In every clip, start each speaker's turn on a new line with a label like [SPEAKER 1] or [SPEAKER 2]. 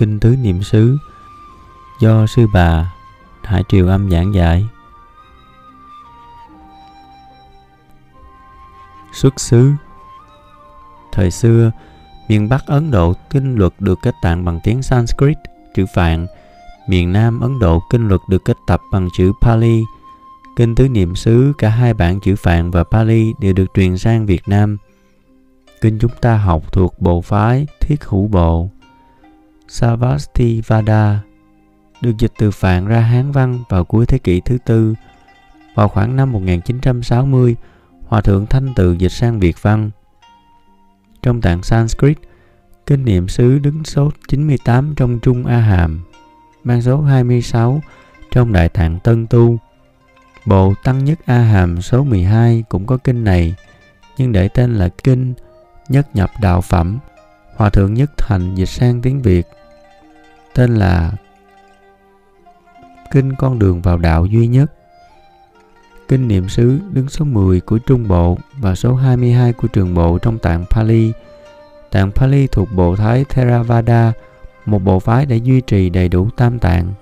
[SPEAKER 1] Kinh Tứ Niệm xứ do Sư Bà Hải Triều Âm giảng dạy. Xuất xứ Thời xưa, miền Bắc Ấn Độ kinh luật được kết tạng bằng tiếng Sanskrit, chữ Phạn. Miền Nam Ấn Độ kinh luật được kết tập bằng chữ Pali. Kinh tứ niệm xứ cả hai bản chữ Phạn và Pali đều được truyền sang Việt Nam. Kinh chúng ta học thuộc bộ phái Thiết Hữu Bộ, Savastivada, được dịch từ Phạn ra Hán văn vào cuối thế kỷ thứ tư. Vào khoảng năm 1960, Hòa thượng Thanh Từ dịch sang Việt văn. Trong tạng Sanskrit, kinh niệm xứ đứng số 98 trong Trung A Hàm, mang số 26 trong Đại tạng Tân Tu. Bộ Tăng Nhất A Hàm số 12 cũng có kinh này, nhưng để tên là kinh Nhất Nhập Đạo Phẩm. Hòa thượng Nhất Thành dịch sang tiếng Việt, tên là Kinh Con Đường vào Đạo Duy Nhất. Kinh niệm xứ đứng số 10 của Trung Bộ và số 22 của Trường Bộ trong tạng Pali. Tạng Pali thuộc bộ thái Theravada, một bộ phái đã duy trì đầy đủ tam tạng.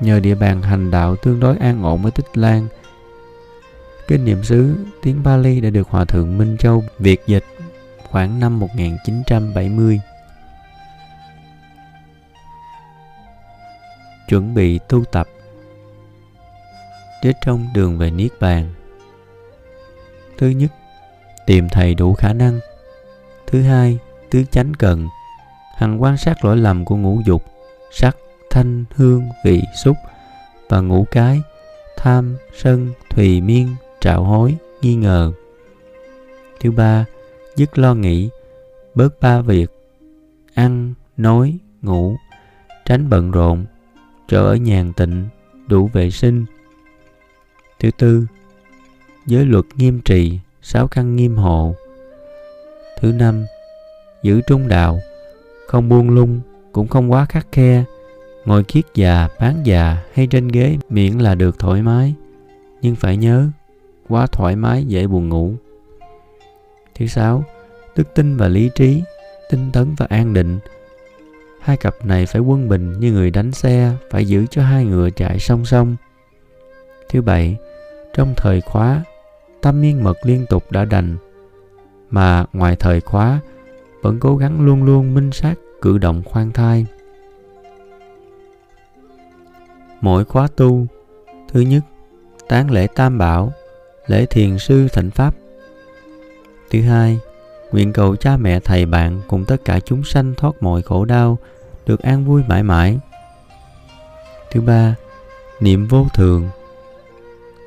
[SPEAKER 1] Nhờ địa bàn hành đạo tương đối an ổn với Tích Lan, Kinh niệm xứ tiếng Pali đã được Hòa Thượng Minh Châu Việt dịch khoảng năm 1970. Chuẩn bị tu tập chết trong đường về Niết Bàn. Thứ nhất, tìm thầy đủ khả năng. Thứ hai, tứ chánh cần, hằng quan sát lỗi lầm của ngũ dục, sắc, thanh, hương, vị, xúc và ngũ cái, tham, sân, thùy miên, trạo hối, nghi ngờ. Thứ ba, dứt lo nghĩ, bớt ba việc, ăn, nói, ngủ, tránh bận rộn, chỗ ở nhàn tịnh, đủ vệ sinh, Thứ tư, giới luật nghiêm trì, sáu căn nghiêm hộ. Thứ năm, giữ trung đạo, không buông lung, cũng không quá khắc khe, ngồi kiết già, bán già hay trên ghế miễn là được thoải mái. Nhưng phải nhớ, quá thoải mái dễ buồn ngủ. Thứ sáu, đức tin và lý trí, tinh tấn và an định. Hai cặp này phải quân bình như người đánh xe, phải giữ cho hai ngựa chạy song song. Thứ bảy, trong thời khóa, tâm miên mật liên tục đã đành, mà ngoài thời khóa, vẫn cố gắng luôn luôn minh sát cử động khoan thai. Mỗi khóa tu, thứ nhất, tán lễ tam bảo, lễ thiền sư thịnh pháp. Thứ hai, nguyện cầu cha mẹ thầy bạn cùng tất cả chúng sanh thoát mọi khổ đau, được an vui mãi mãi. Thứ ba, niệm vô thường,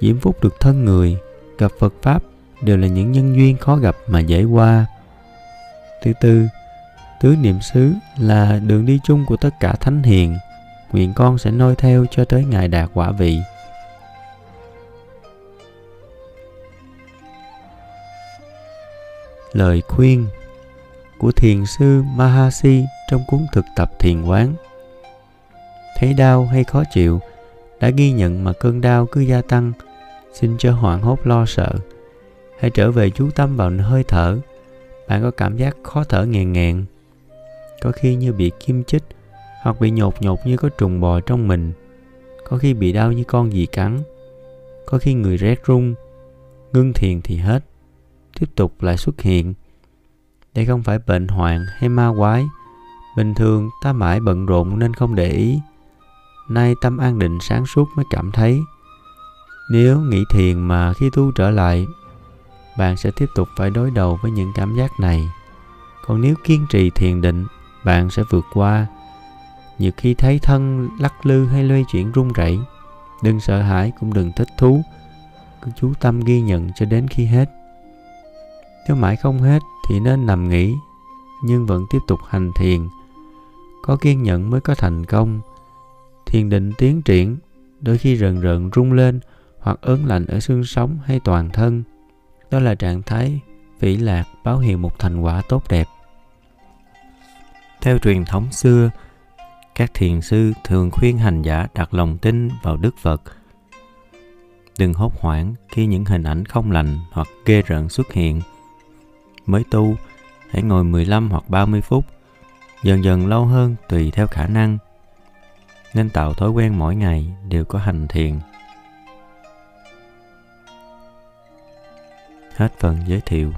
[SPEAKER 1] diễm phúc được thân người gặp phật pháp đều là những nhân duyên khó gặp mà dễ qua. Thứ tư tứ niệm xứ là đường đi chung của tất cả thánh hiền nguyện con sẽ noi theo cho tới ngày đạt quả vị. Lời khuyên của thiền sư Mahasi trong cuốn thực tập thiền quán. Thấy đau hay khó chịu, đã ghi nhận mà cơn đau cứ gia tăng, xin cho hoảng hốt lo sợ. Hãy trở về chú tâm vào hơi thở, bạn có cảm giác khó thở nghẹn nghẹn. Có khi như bị kim chích hoặc bị nhột nhột như có trùng bò trong mình. Có khi bị đau như con gì cắn. Có khi người rét run, ngưng thiền thì hết. Tiếp tục lại xuất hiện. Đây không phải bệnh hoạn hay ma quái bình thường ta mãi bận rộn nên không để ý nay tâm an định sáng suốt mới cảm thấy nếu nghĩ thiền mà khi tu trở lại, bạn sẽ tiếp tục phải đối đầu với những cảm giác này. Còn nếu kiên trì thiền định, bạn sẽ vượt qua. Nhiều khi thấy thân lắc lư hay lây chuyển run rẩy, đừng sợ hãi cũng đừng thích thú. Cứ chú tâm ghi nhận cho đến khi hết. Nếu mãi không hết thì nên nằm nghỉ, nhưng vẫn tiếp tục hành thiền. Có kiên nhẫn mới có thành công. Thiền định tiến triển, đôi khi rần rợn rung lên, hoặc ớn lạnh ở xương sống hay toàn thân. Đó là trạng thái vĩ lạc báo hiệu một thành quả tốt đẹp. Theo truyền thống xưa, các thiền sư thường khuyên hành giả đặt lòng tin vào Đức Phật. Đừng hốt hoảng khi những hình ảnh không lành hoặc ghê rợn xuất hiện. Mới tu, hãy ngồi 15 hoặc 30 phút, dần dần lâu hơn tùy theo khả năng, nên tạo thói quen mỗi ngày đều có hành thiền. Hết phần giới thiệu.